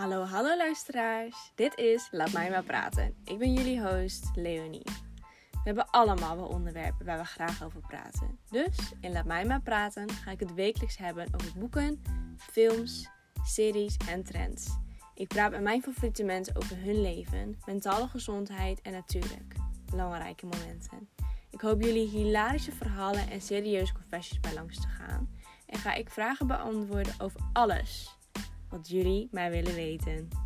Hallo, hallo luisteraars. Dit is Laat mij maar praten. Ik ben jullie host Leonie. We hebben allemaal wel onderwerpen waar we graag over praten. Dus in Laat mij maar praten ga ik het wekelijks hebben over boeken, films, series en trends. Ik praat met mijn favoriete mensen over hun leven, mentale gezondheid en natuurlijk belangrijke momenten. Ik hoop jullie hilarische verhalen en serieuze confessies bij langs te gaan. En ga ik vragen beantwoorden over alles wat jullie mij willen weten.